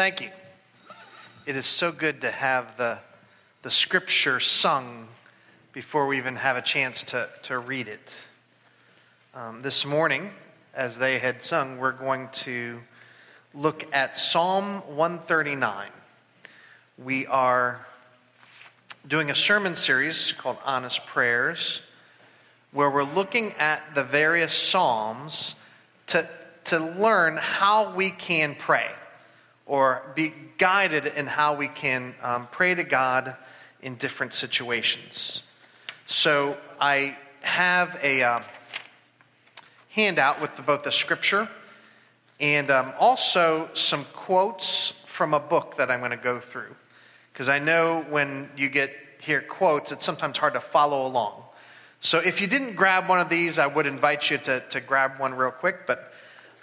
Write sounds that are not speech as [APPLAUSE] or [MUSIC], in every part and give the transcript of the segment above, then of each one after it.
Thank you. It is so good to have the, the scripture sung before we even have a chance to, to read it. Um, this morning, as they had sung, we're going to look at Psalm 139. We are doing a sermon series called Honest Prayers, where we're looking at the various Psalms to, to learn how we can pray or be guided in how we can um, pray to God in different situations. So I have a uh, handout with the, both the scripture and um, also some quotes from a book that I'm going to go through. Because I know when you get hear quotes, it's sometimes hard to follow along. So if you didn't grab one of these, I would invite you to, to grab one real quick. But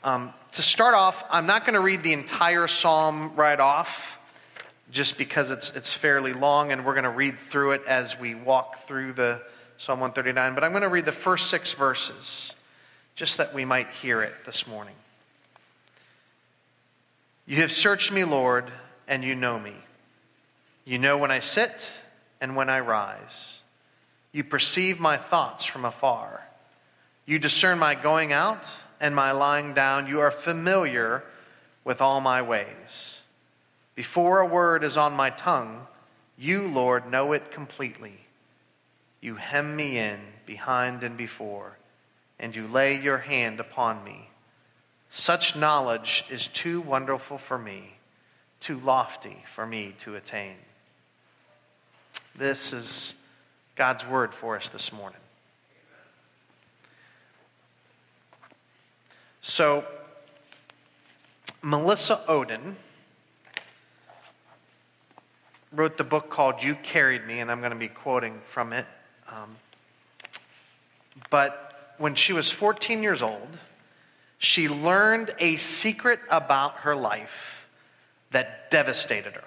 um, to start off, I'm not going to read the entire psalm right off, just because it's, it's fairly long, and we're going to read through it as we walk through the Psalm 139. But I'm going to read the first six verses, just that we might hear it this morning. You have searched me, Lord, and you know me. You know when I sit and when I rise. You perceive my thoughts from afar. You discern my going out and my lying down. You are familiar with all my ways. Before a word is on my tongue, you, Lord, know it completely. You hem me in behind and before, and you lay your hand upon me. Such knowledge is too wonderful for me, too lofty for me to attain. This is God's word for us this morning. So, Melissa Ohden wrote the book called You Carried Me, and I'm going to be quoting from it. Um, but when she was 14 years old, she learned a secret about her life that devastated her.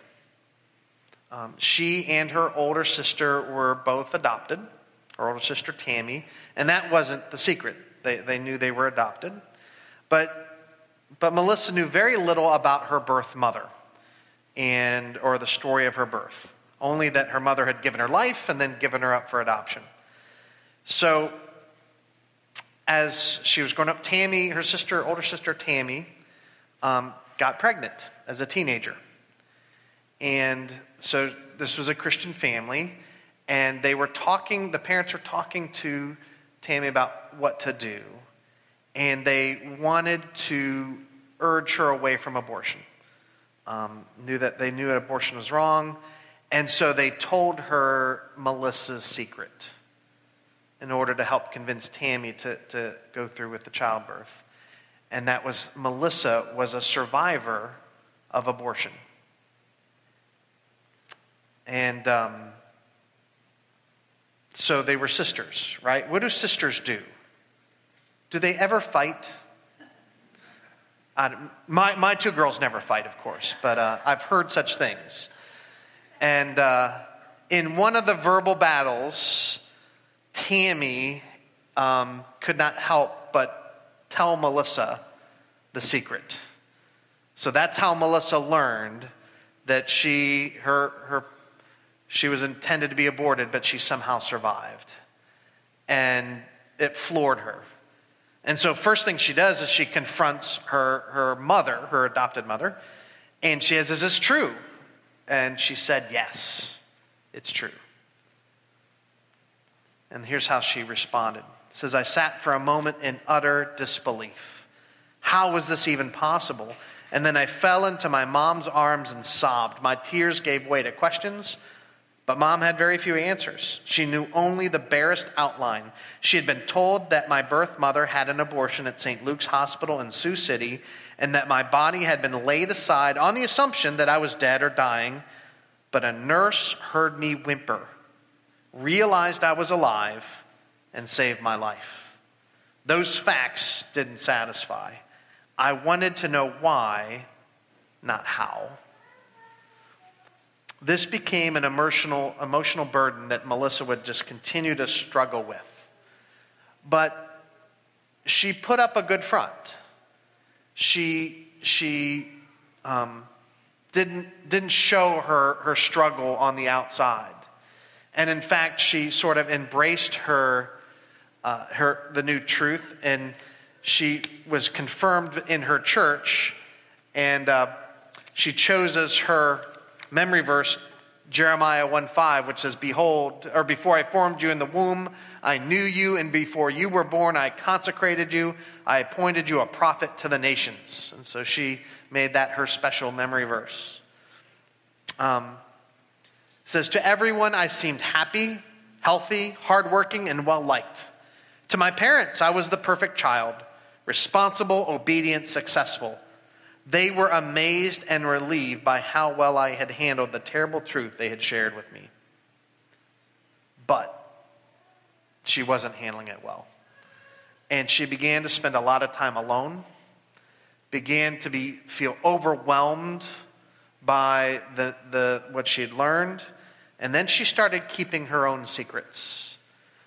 Um, she and her older sister were both adopted, her older sister Tammy, and that wasn't the secret. They, they knew they were adopted. But, but Melissa knew very little about her birth mother and, or the story of her birth, only that her mother had given her life and then given her up for adoption. So, as she was growing up, Tammy, her sister, older sister Tammy, um, got pregnant as a teenager. And so this was a Christian family, and they were talking, the parents were talking to Tammy about what to do and they wanted to urge her away from abortion. Um, knew that they knew that abortion was wrong, and so they told her Melissa's secret in order to help convince Tammy to, to go through with the childbirth. And that was Melissa was a survivor of abortion. And um, so they were sisters, right? What do sisters do? Do they ever fight? Uh, my, my two girls never fight, of course, but uh, I've heard such things. And uh, in one of the verbal battles, Tammy um, could not help but tell Melissa the secret. So that's how Melissa learned that she, her, her, she was intended to be aborted, but she somehow survived. And it floored her. And so, first thing she does is she confronts her, her mother, her adopted mother, and she says, Is this true? And she said, Yes, it's true. And here's how she responded. It says, I sat for a moment in utter disbelief. How was this even possible? And then I fell into my mom's arms and sobbed. My tears gave way to questions but mom had very few answers. She knew only the barest outline. She had been told that my birth mother had an abortion at St. Luke's Hospital in Sioux City and that my body had been laid aside on the assumption that I was dead or dying. But a nurse heard me whimper, realized I was alive, and saved my life. Those facts didn't satisfy. I wanted to know why, not how. This became an emotional, emotional burden that Melissa would just continue to struggle with. But she put up a good front. She, she um, didn't, didn't show her, her struggle on the outside. And in fact, she sort of embraced her, uh, her, the new truth, and she was confirmed in her church, and uh, she chose as her memory verse Jeremiah 1 5, which says, Behold, or before I formed you in the womb, I knew you, and before you were born, I consecrated you. I appointed you a prophet to the nations. And so she made that her special memory verse. Um, says, To everyone I seemed happy, healthy, hardworking, and well liked. To my parents, I was the perfect child, responsible, obedient, successful. They were amazed and relieved by how well I had handled the terrible truth they had shared with me. But she wasn't handling it well. And she began to spend a lot of time alone, began to be, feel overwhelmed by the, the, what she had learned, and then she started keeping her own secrets,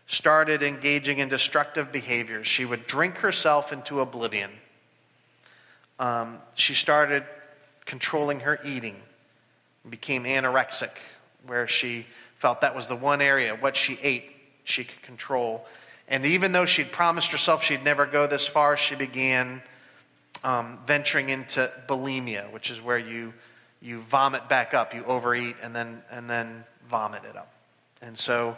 started engaging in destructive behaviors. She would drink herself into oblivion um, she started controlling her eating, became anorexic, where she felt that was the one area, what she ate, she could control. And even though she'd promised herself she'd never go this far, she began um, venturing into bulimia, which is where you, you vomit back up, you overeat, and then, and then vomit it up. And so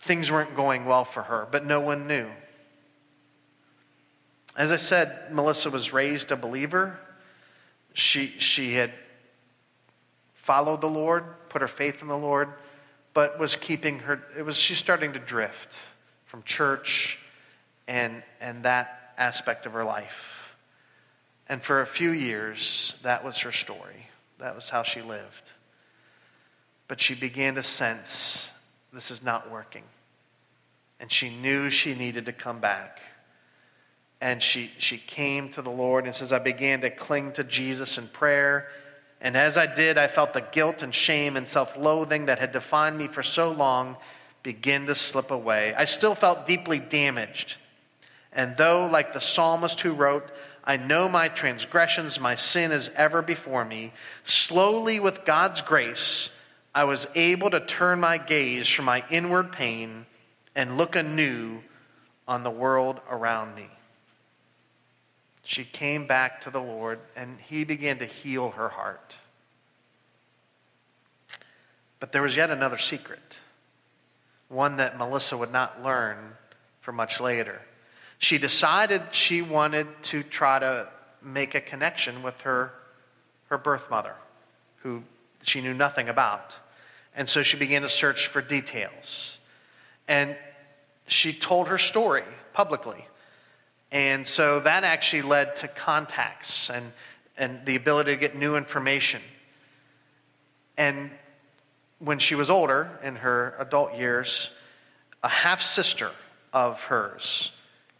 things weren't going well for her, but no one knew. As I said, Melissa was raised a believer. She, she had followed the Lord, put her faith in the Lord, but was keeping her, it was, she's starting to drift from church and, and that aspect of her life. And for a few years, that was her story. That was how she lived. But she began to sense this is not working. And she knew she needed to come back and she, she came to the Lord and says, I began to cling to Jesus in prayer. And as I did, I felt the guilt and shame and self loathing that had defined me for so long begin to slip away. I still felt deeply damaged. And though, like the psalmist who wrote, I know my transgressions, my sin is ever before me, slowly, with God's grace, I was able to turn my gaze from my inward pain and look anew on the world around me. She came back to the Lord, and He began to heal her heart. But there was yet another secret, one that Melissa would not learn for much later. She decided she wanted to try to make a connection with her, her birth mother, who she knew nothing about. And so she began to search for details. And she told her story publicly. And so that actually led to contacts and, and the ability to get new information. And when she was older, in her adult years, a half sister of hers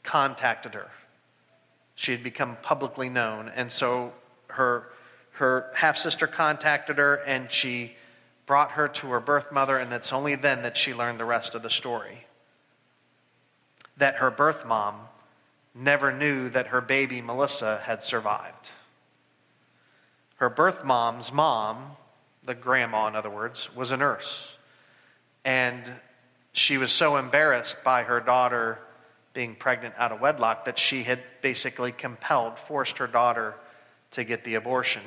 contacted her. She had become publicly known. And so her, her half sister contacted her and she brought her to her birth mother, and it's only then that she learned the rest of the story. That her birth mom never knew that her baby, Melissa, had survived. Her birth mom's mom, the grandma, in other words, was a nurse. And she was so embarrassed by her daughter being pregnant out of wedlock that she had basically compelled, forced her daughter to get the abortion.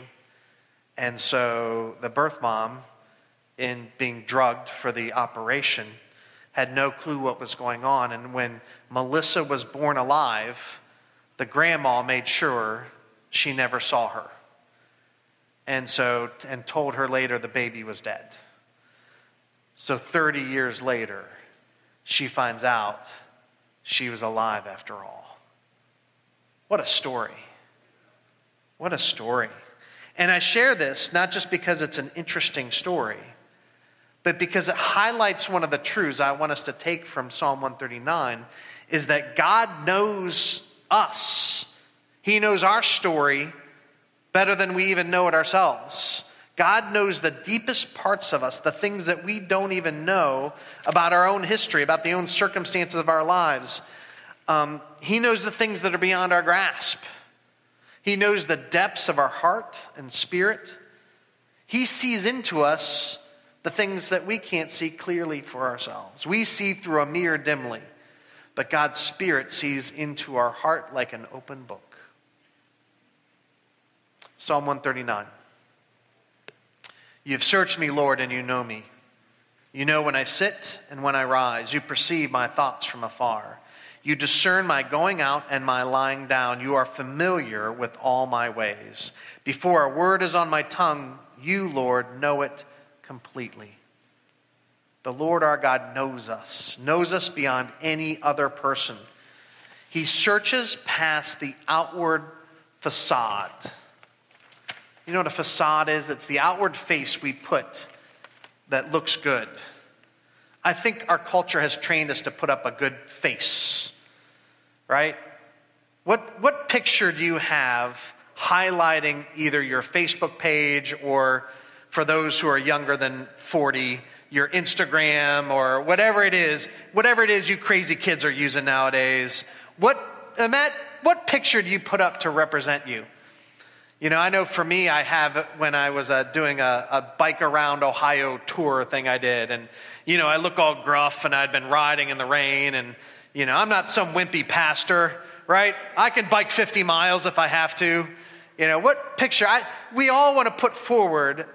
And so the birth mom, in being drugged for the operation, had no clue what was going on. And when Melissa was born alive, the grandma made sure she never saw her. And so, and told her later the baby was dead. So 30 years later, she finds out she was alive after all. What a story. What a story. And I share this not just because it's an interesting story but because it highlights one of the truths I want us to take from Psalm 139 is that God knows us. He knows our story better than we even know it ourselves. God knows the deepest parts of us, the things that we don't even know about our own history, about the own circumstances of our lives. Um, he knows the things that are beyond our grasp. He knows the depths of our heart and spirit. He sees into us the things that we can't see clearly for ourselves. We see through a mirror dimly, but God's Spirit sees into our heart like an open book. Psalm 139. You have searched me, Lord, and you know me. You know when I sit and when I rise. You perceive my thoughts from afar. You discern my going out and my lying down. You are familiar with all my ways. Before a word is on my tongue, you, Lord, know it completely. The Lord our God knows us, knows us beyond any other person. He searches past the outward facade. You know what a facade is? It's the outward face we put that looks good. I think our culture has trained us to put up a good face right? What, what picture do you have highlighting either your Facebook page or, for those who are younger than 40, your Instagram or whatever it is, whatever it is you crazy kids are using nowadays? What, Matt, what picture do you put up to represent you? You know, I know for me, I have when I was uh, doing a, a, bike around Ohio tour thing I did. And, you know, I look all gruff and I'd been riding in the rain and, you know, I'm not some wimpy pastor, right? I can bike 50 miles if I have to. You know, what picture? I, we all want to put forward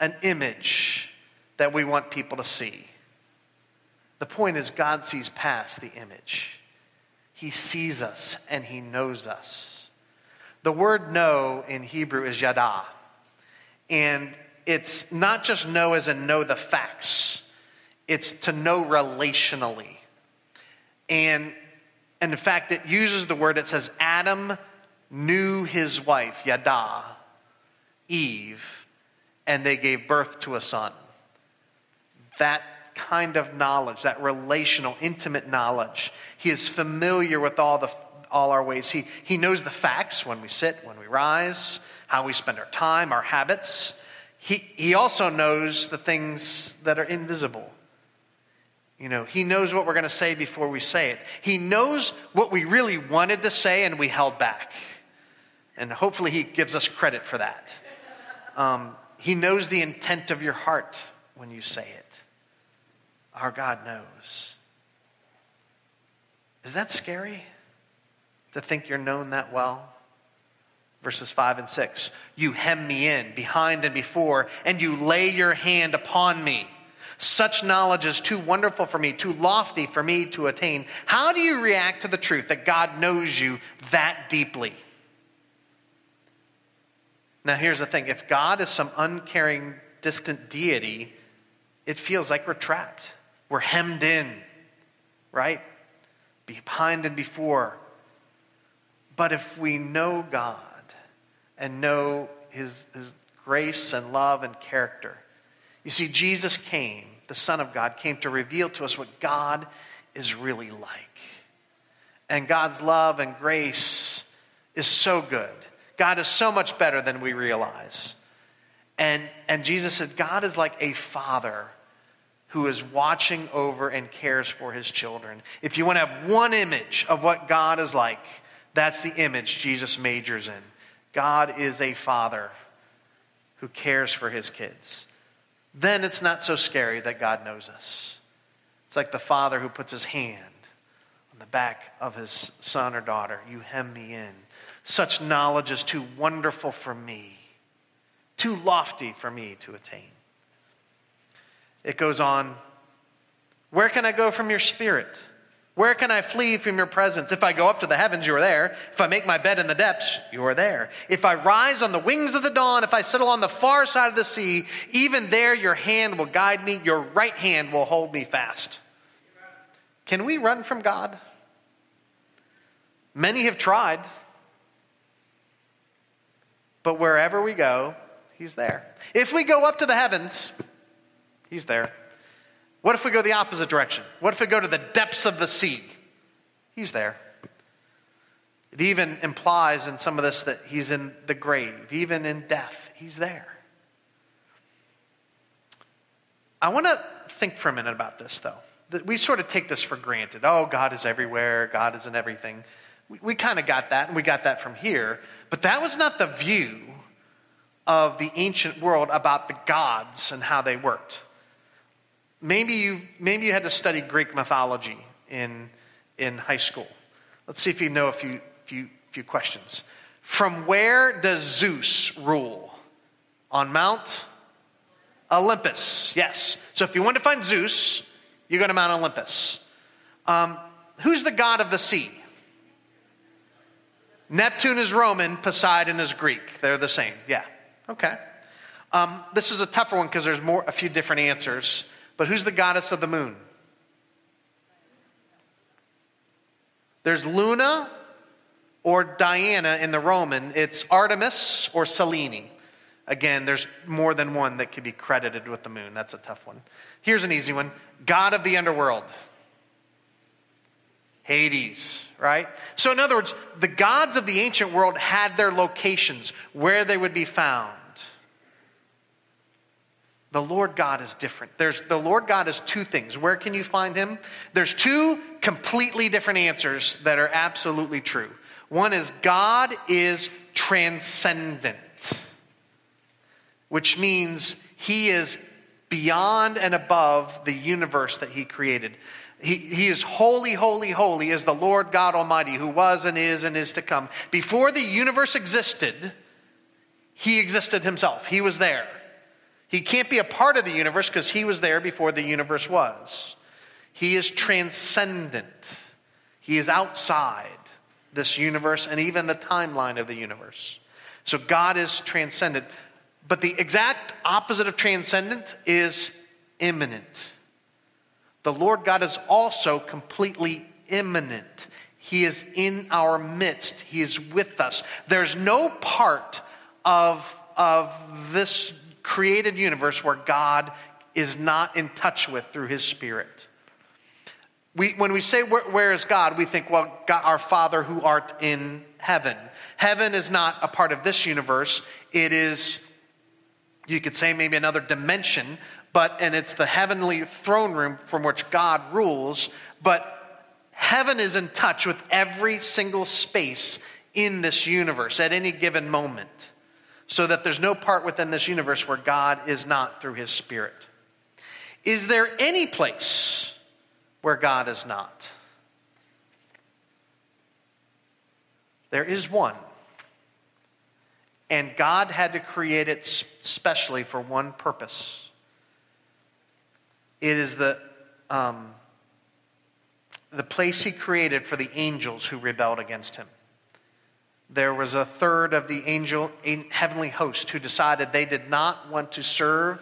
an image that we want people to see. The point is, God sees past the image. He sees us and He knows us. The word know in Hebrew is yada. And it's not just know as in know the facts, it's to know relationally. And, and in fact, it uses the word, it says, Adam knew his wife, Yada, Eve, and they gave birth to a son. That kind of knowledge, that relational, intimate knowledge. He is familiar with all, the, all our ways. He, he knows the facts when we sit, when we rise, how we spend our time, our habits. He, he also knows the things that are invisible. You know, he knows what we're going to say before we say it. He knows what we really wanted to say and we held back. And hopefully, he gives us credit for that. Um, he knows the intent of your heart when you say it. Our God knows. Is that scary to think you're known that well? Verses 5 and 6. You hem me in, behind and before, and you lay your hand upon me. Such knowledge is too wonderful for me, too lofty for me to attain. How do you react to the truth that God knows you that deeply? Now, here's the thing if God is some uncaring, distant deity, it feels like we're trapped. We're hemmed in, right? Behind and before. But if we know God and know his, his grace and love and character, you see, Jesus came, the Son of God, came to reveal to us what God is really like. And God's love and grace is so good. God is so much better than we realize. And, and Jesus said, God is like a father who is watching over and cares for his children. If you want to have one image of what God is like, that's the image Jesus majors in. God is a father who cares for his kids then it's not so scary that God knows us. It's like the father who puts his hand on the back of his son or daughter. You hem me in. Such knowledge is too wonderful for me, too lofty for me to attain. It goes on Where can I go from your spirit? Where can I flee from your presence? If I go up to the heavens, you are there. If I make my bed in the depths, you are there. If I rise on the wings of the dawn, if I settle on the far side of the sea, even there your hand will guide me, your right hand will hold me fast. Can we run from God? Many have tried. But wherever we go, He's there. If we go up to the heavens, He's there. What if we go the opposite direction? What if we go to the depths of the sea? He's there. It even implies in some of this that he's in the grave, even in death, he's there. I want to think for a minute about this, though. We sort of take this for granted. Oh, God is everywhere, God is in everything. We, we kind of got that, and we got that from here. But that was not the view of the ancient world about the gods and how they worked. Maybe you, maybe you had to study Greek mythology in, in high school. Let's see if you know a few, few, few questions. From where does Zeus rule? On Mount Olympus, yes. So if you want to find Zeus, you go to Mount Olympus. Um, who's the god of the sea? Neptune is Roman, Poseidon is Greek. They're the same. Yeah. Okay. Um, this is a tougher one because there's more, a few different answers. But who's the goddess of the moon? There's Luna or Diana in the Roman. It's Artemis or Selene. Again, there's more than one that could be credited with the moon. That's a tough one. Here's an easy one God of the underworld. Hades, right? So, in other words, the gods of the ancient world had their locations where they would be found. The Lord God is different. There's, the Lord God is two things. Where can you find him? There's two completely different answers that are absolutely true. One is God is transcendent, which means he is beyond and above the universe that he created. He, he is holy, holy, holy is the Lord God Almighty who was and is and is to come. Before the universe existed, he existed himself. He was there. He can't be a part of the universe because he was there before the universe was. He is transcendent. He is outside this universe and even the timeline of the universe. So God is transcendent. But the exact opposite of transcendent is immanent. The Lord God is also completely immanent. He is in our midst, He is with us. There's no part of, of this created universe where God is not in touch with through his spirit. We, when we say, where, where is God? we think, well, God, our Father who art in heaven. Heaven is not a part of this universe. It is, you could say, maybe another dimension, but, and it's the heavenly throne room from which God rules, but heaven is in touch with every single space in this universe at any given moment so that there's no part within this universe where God is not through his Spirit. Is there any place where God is not? There is one. And God had to create it specially for one purpose. It is the, um, the place he created for the angels who rebelled against him there was a third of the angel heavenly host who decided they did not want to serve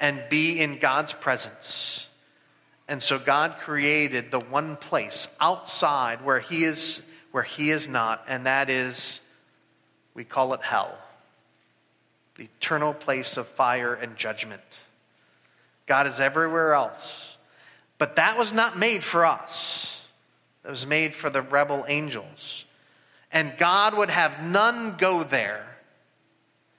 and be in God's presence. And so God created the one place outside where he is where he is not and that is we call it hell. The eternal place of fire and judgment. God is everywhere else. But that was not made for us. It was made for the rebel angels and God would have none go there.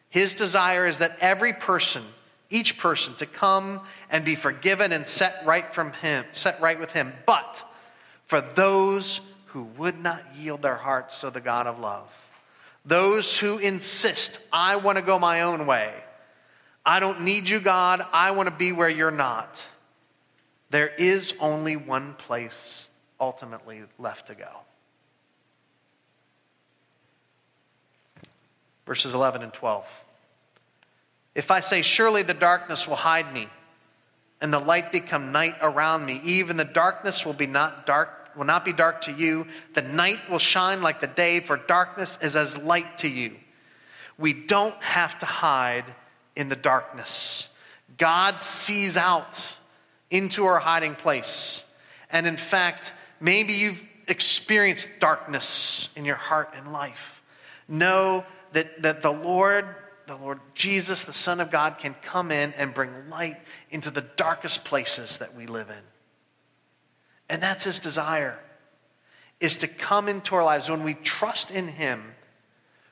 His desire is that every person, each person, to come and be forgiven and set right from him, set right with him. But for those who would not yield their hearts to the God of love, those who insist, I want to go my own way. I don't need you, God. I want to be where you're not. There is only one place ultimately left to go. verses 11 and 12. If I say, Surely the darkness will hide me, and the light become night around me, even the darkness will be not dark will not be dark to you. The night will shine like the day, for darkness is as light to you. We don't have to hide in the darkness. God sees out into our hiding place. And in fact, maybe you've experienced darkness in your heart and life. Know that, that the Lord, the Lord Jesus, the Son of God, can come in and bring light into the darkest places that we live in. And that's his desire, is to come into our lives. When we trust in him,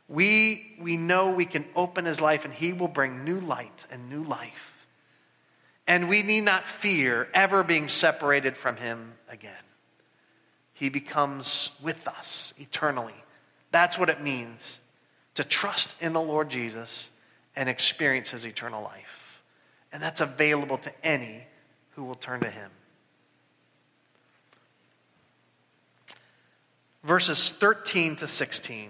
we, we know we can open his life and he will bring new light and new life. And we need not fear ever being separated from him again. He becomes with us eternally. That's what it means to trust in the Lord Jesus and experience his eternal life. And that's available to any who will turn to him. Verses 13 to 16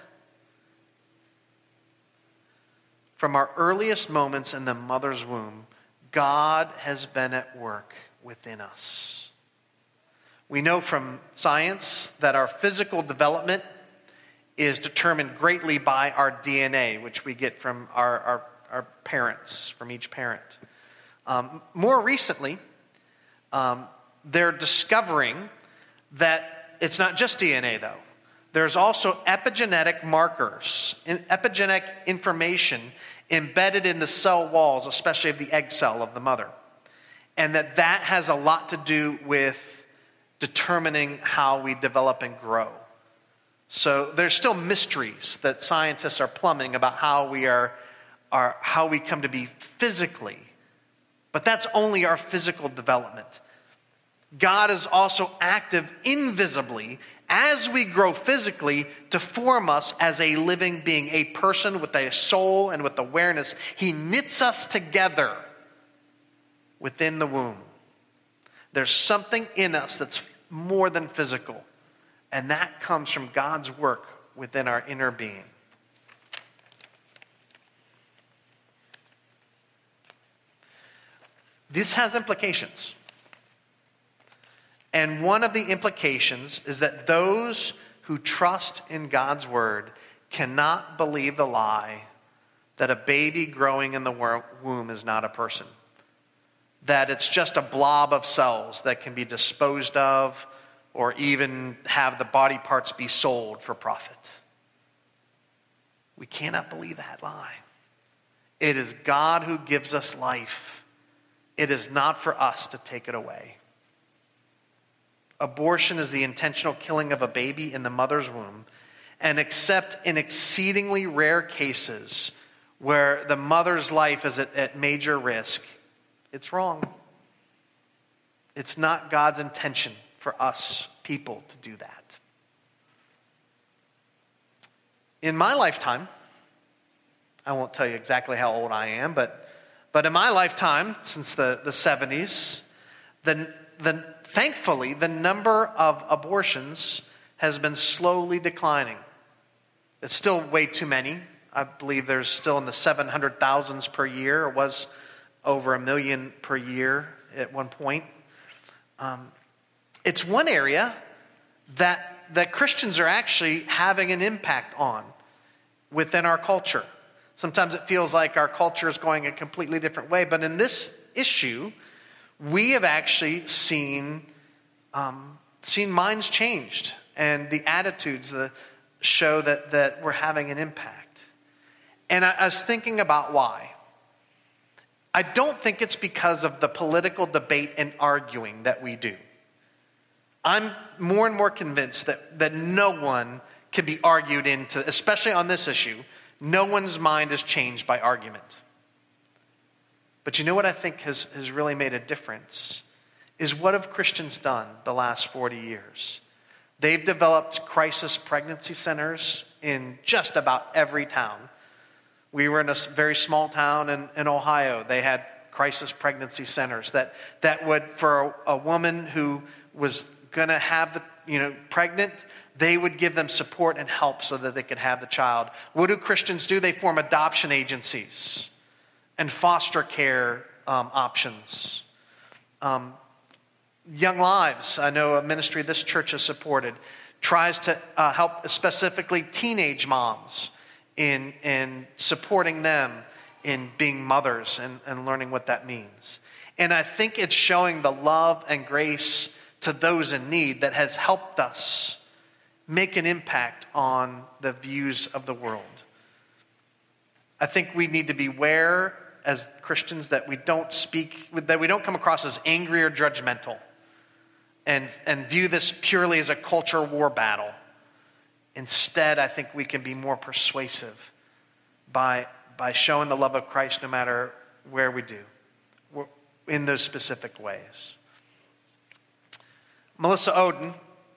From our earliest moments in the mother's womb, God has been at work within us. We know from science that our physical development is determined greatly by our DNA, which we get from our, our, our parents, from each parent. Um, more recently, um, they're discovering that it's not just DNA, though. There's also epigenetic markers, and epigenetic information embedded in the cell walls, especially of the egg cell of the mother. And that that has a lot to do with determining how we develop and grow. So there's still mysteries that scientists are plumbing about how we are, are how we come to be physically. But that's only our physical development. God is also active invisibly as we grow physically to form us as a living being, a person with a soul and with awareness. He knits us together within the womb. There's something in us that's more than physical, and that comes from God's work within our inner being. This has implications. And one of the implications is that those who trust in God's word cannot believe the lie that a baby growing in the womb is not a person that it's just a blob of cells that can be disposed of or even have the body parts be sold for profit. We cannot believe that lie. It is God who gives us life, it is not for us to take it away. Abortion is the intentional killing of a baby in the mother's womb, and except in exceedingly rare cases where the mother's life is at, at major risk, it's wrong. It's not God's intention for us people to do that. In my lifetime, I won't tell you exactly how old I am, but, but in my lifetime, since the, the 70s, the, the, thankfully, the number of abortions has been slowly declining. It's still way too many. I believe there's still in the 700,000s per year. It was over a million per year at one point. Um, it's one area that, that Christians are actually having an impact on within our culture. Sometimes it feels like our culture is going a completely different way, but in this issue, we have actually seen, um, seen minds changed and the attitudes that show that, that we're having an impact. And I, I was thinking about why. I don't think it's because of the political debate and arguing that we do. I'm more and more convinced that, that no one can be argued into, especially on this issue, no one's mind is changed by argument. But you know what I think has, has really made a difference? Is what have Christians done the last 40 years? They've developed crisis pregnancy centers in just about every town. We were in a very small town in, in Ohio. They had crisis pregnancy centers that, that would, for a, a woman who was going to have the, you know, pregnant, they would give them support and help so that they could have the child. What do Christians do? They form adoption agencies and foster care um, options. Um, Young Lives, I know a ministry this church has supported, tries to uh, help specifically teenage moms in, in supporting them in being mothers and, and learning what that means. And I think it's showing the love and grace to those in need that has helped us make an impact on the views of the world. I think we need to beware as Christians that we don't speak, that we don't come across as angry or judgmental and, and view this purely as a culture war battle. Instead, I think we can be more persuasive by, by showing the love of Christ no matter where we do, in those specific ways. Melissa Ohden,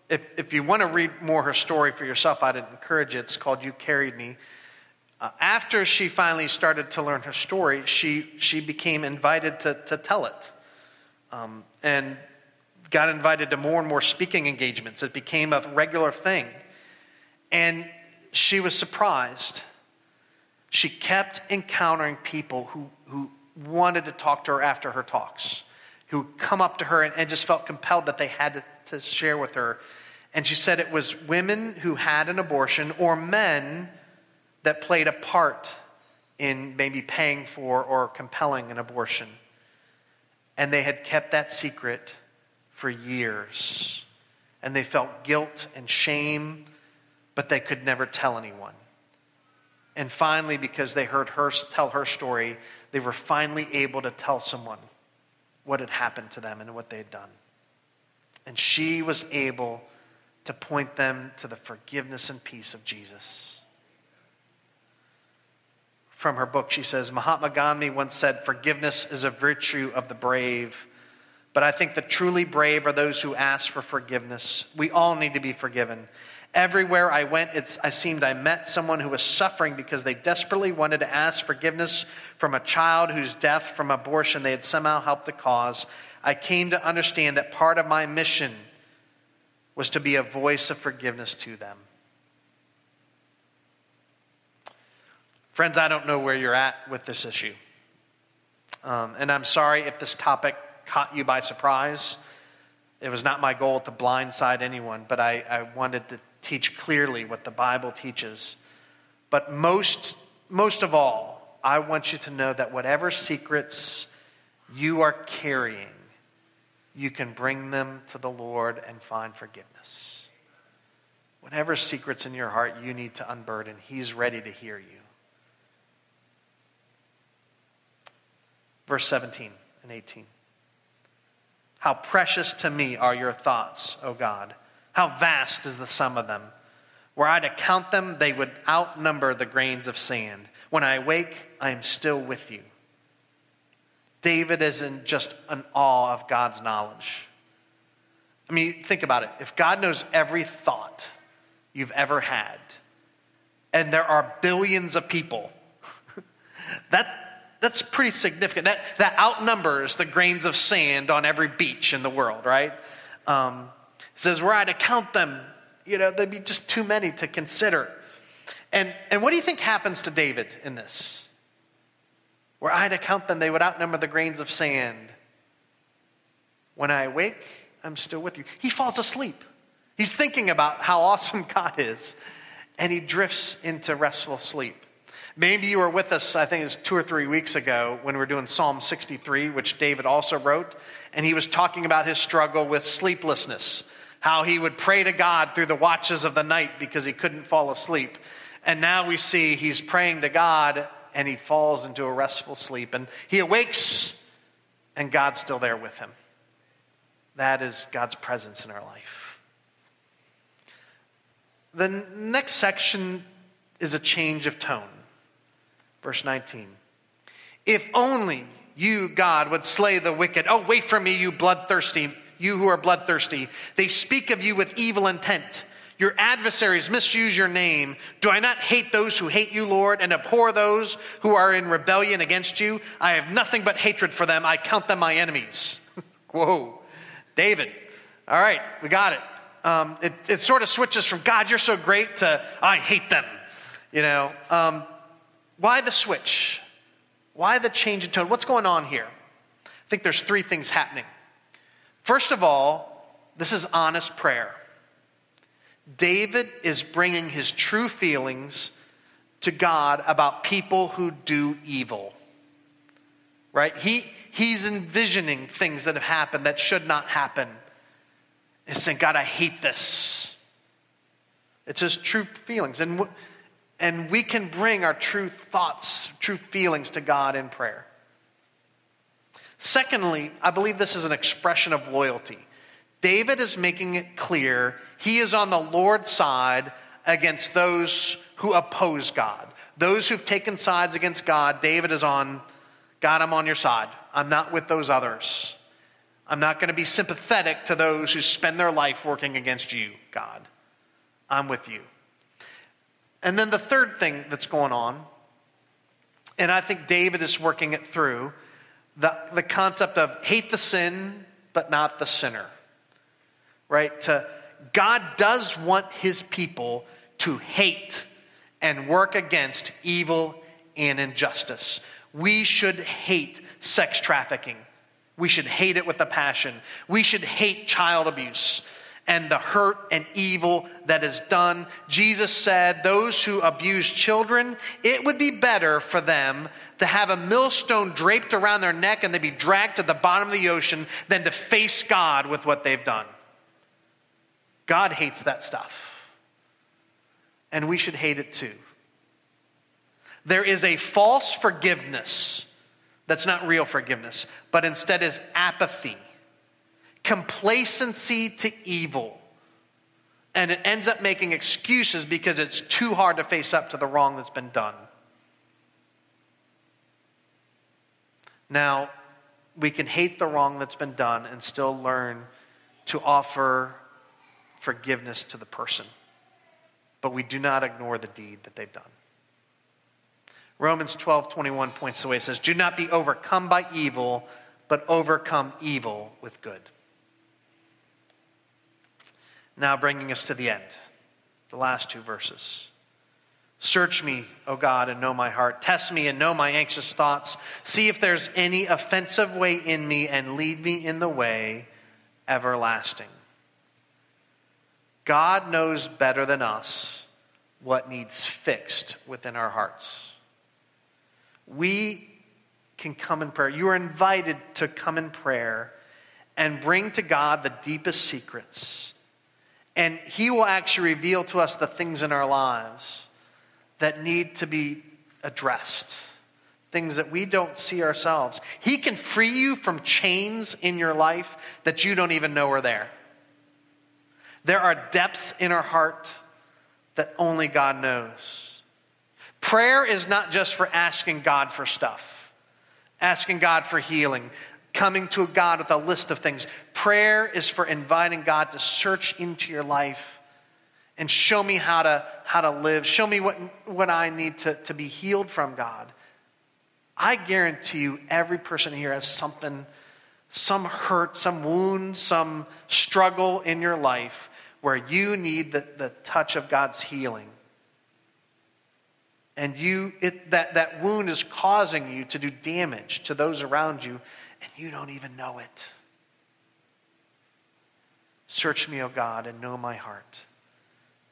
if, if you want to read more her story for yourself, I'd encourage it. It's called You Carried Me. Uh, after she finally started to learn her story, she, she became invited to, to tell it. Um, and got invited to more and more speaking engagements. It became a regular thing. And she was surprised. She kept encountering people who, who wanted to talk to her after her talks, who come up to her and, and just felt compelled that they had to, to share with her. And she said it was women who had an abortion or men that played a part in maybe paying for or compelling an abortion. And they had kept that secret for years. And they felt guilt and shame, but they could never tell anyone. And finally, because they heard her tell her story, they were finally able to tell someone what had happened to them and what they had done. And she was able to point them to the forgiveness and peace of Jesus. From her book, she says Mahatma Gandhi once said, Forgiveness is a virtue of the brave. But I think the truly brave are those who ask for forgiveness. We all need to be forgiven. Everywhere I went, I seemed I met someone who was suffering because they desperately wanted to ask forgiveness from a child whose death from abortion they had somehow helped to cause. I came to understand that part of my mission was to be a voice of forgiveness to them. Friends, I don't know where you're at with this issue. Um, and I'm sorry if this topic caught you by surprise. It was not my goal to blindside anyone, but I, I wanted to teach clearly what the Bible teaches. But most, most of all, I want you to know that whatever secrets you are carrying, you can bring them to the Lord and find forgiveness. Whatever secrets in your heart you need to unburden, He's ready to hear you. Verse 17 and 18. How precious to me are your thoughts, O God. How vast is the sum of them. Were I to count them, they would outnumber the grains of sand. When I wake, I am still with you. David is in just an awe of God's knowledge. I mean, think about it. If God knows every thought you've ever had, and there are billions of people, [LAUGHS] that, that's pretty significant. That, that outnumbers the grains of sand on every beach in the world, right? Um, says, were I to count them, you know, there'd be just too many to consider. And, and what do you think happens to David in this? Were I to count them, they would outnumber the grains of sand. When I awake, I'm still with you. He falls asleep. He's thinking about how [LAUGHS] awesome God is, and he drifts into restful sleep. Maybe you were with us, I think it was two or three weeks ago, when we were doing Psalm 63, which David also wrote, and he was talking about his struggle with sleeplessness how he would pray to God through the watches of the night because he couldn't fall asleep. And now we see he's praying to God and he falls into a restful sleep. And he awakes and God's still there with him. That is God's presence in our life. The next section is a change of tone. Verse 19. If only you, God, would slay the wicked. Oh, wait for me, you bloodthirsty you who are bloodthirsty. They speak of you with evil intent. Your adversaries misuse your name. Do I not hate those who hate you, Lord, and abhor those who are in rebellion against you? I have nothing but hatred for them. I count them my enemies. [LAUGHS] Whoa. David. All right, we got it. Um, it. It sort of switches from God, you're so great, to I hate them. You know, um, why the switch? Why the change in tone? What's going on here? I think there's three things happening. First of all, this is honest prayer. David is bringing his true feelings to God about people who do evil. Right? He, he's envisioning things that have happened that should not happen. And saying, God, I hate this. It's his true feelings. And, and we can bring our true thoughts, true feelings to God in prayer. Secondly, I believe this is an expression of loyalty. David is making it clear he is on the Lord's side against those who oppose God. Those who've taken sides against God, David is on, God, I'm on your side. I'm not with those others. I'm not going to be sympathetic to those who spend their life working against you, God. I'm with you. And then the third thing that's going on, and I think David is working it through, the, the concept of hate the sin, but not the sinner. Right? To, God does want his people to hate and work against evil and injustice. We should hate sex trafficking. We should hate it with a passion. We should hate child abuse and the hurt and evil that is done. Jesus said, Those who abuse children, it would be better for them to have a millstone draped around their neck and they be dragged to the bottom of the ocean than to face God with what they've done. God hates that stuff. And we should hate it too. There is a false forgiveness that's not real forgiveness, but instead is apathy, complacency to evil. And it ends up making excuses because it's too hard to face up to the wrong that's been done. Now, we can hate the wrong that's been done and still learn to offer forgiveness to the person. But we do not ignore the deed that they've done. Romans 12 21 points away. It says, Do not be overcome by evil, but overcome evil with good. Now, bringing us to the end, the last two verses. Search me, O God, and know my heart. Test me and know my anxious thoughts. See if there's any offensive way in me, and lead me in the way everlasting. God knows better than us what needs fixed within our hearts we can come in prayer. You are invited to come in prayer and bring to God the deepest secrets. And He will actually reveal to us the things in our lives that need to be addressed, things that we don't see ourselves. He can free you from chains in your life that you don't even know are there. There are depths in our heart that only God knows. Prayer is not just for asking God for stuff, asking God for healing, coming to God with a list of things. Prayer is for inviting God to search into your life and show me how to, how to live. Show me what, what I need to, to be healed from, God. I guarantee you, every person here has something, some hurt, some wound, some struggle in your life where you need the, the touch of God's healing and you it, that, that wound is causing you to do damage to those around you and you don't even know it. Search me o god and know my heart.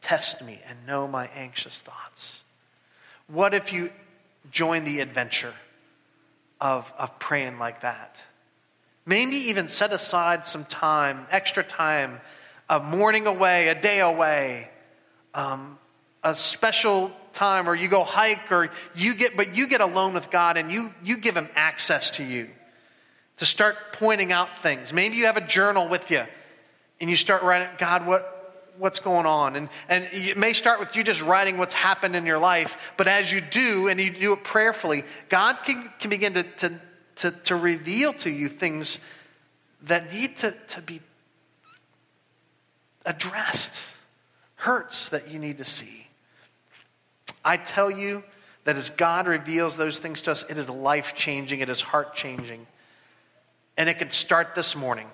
Test me and know my anxious thoughts. What if you join the adventure of, of praying like that? Maybe even set aside some time extra time a morning away a day away um, a special time or you go hike or you get but you get alone with god and you you give him access to you to start pointing out things. Maybe you have a journal with you and you start writing god what what's going on? And and it may start with you just writing what's happened in your life but as you do and you do it prayerfully god can, can begin to, to to to reveal to you things that need to to be addressed hurts that you need to see. I tell you that as God reveals those things to us, it is life changing, it is heart changing. And it can start this morning.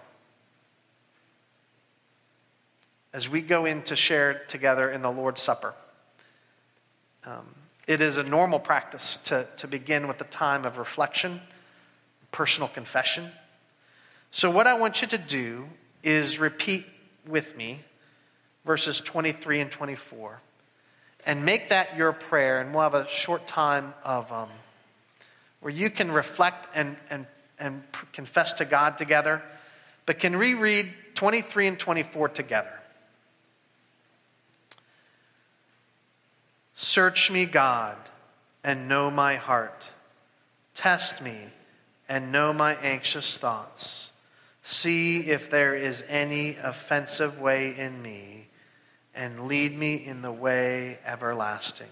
As we go in to share together in the Lord's Supper, um, it is a normal practice to, to begin with a time of reflection, personal confession. So, what I want you to do is repeat with me verses 23 and 24 and make that your prayer. And we'll have a short time of um, where you can reflect and, and, and confess to God together. But can reread 23 and 24 together? Search me, God, and know my heart. Test me and know my anxious thoughts. See if there is any offensive way in me, and lead me in the way everlasting.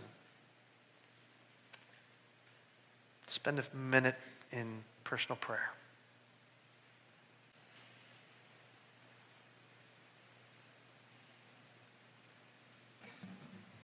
Spend a minute in personal prayer.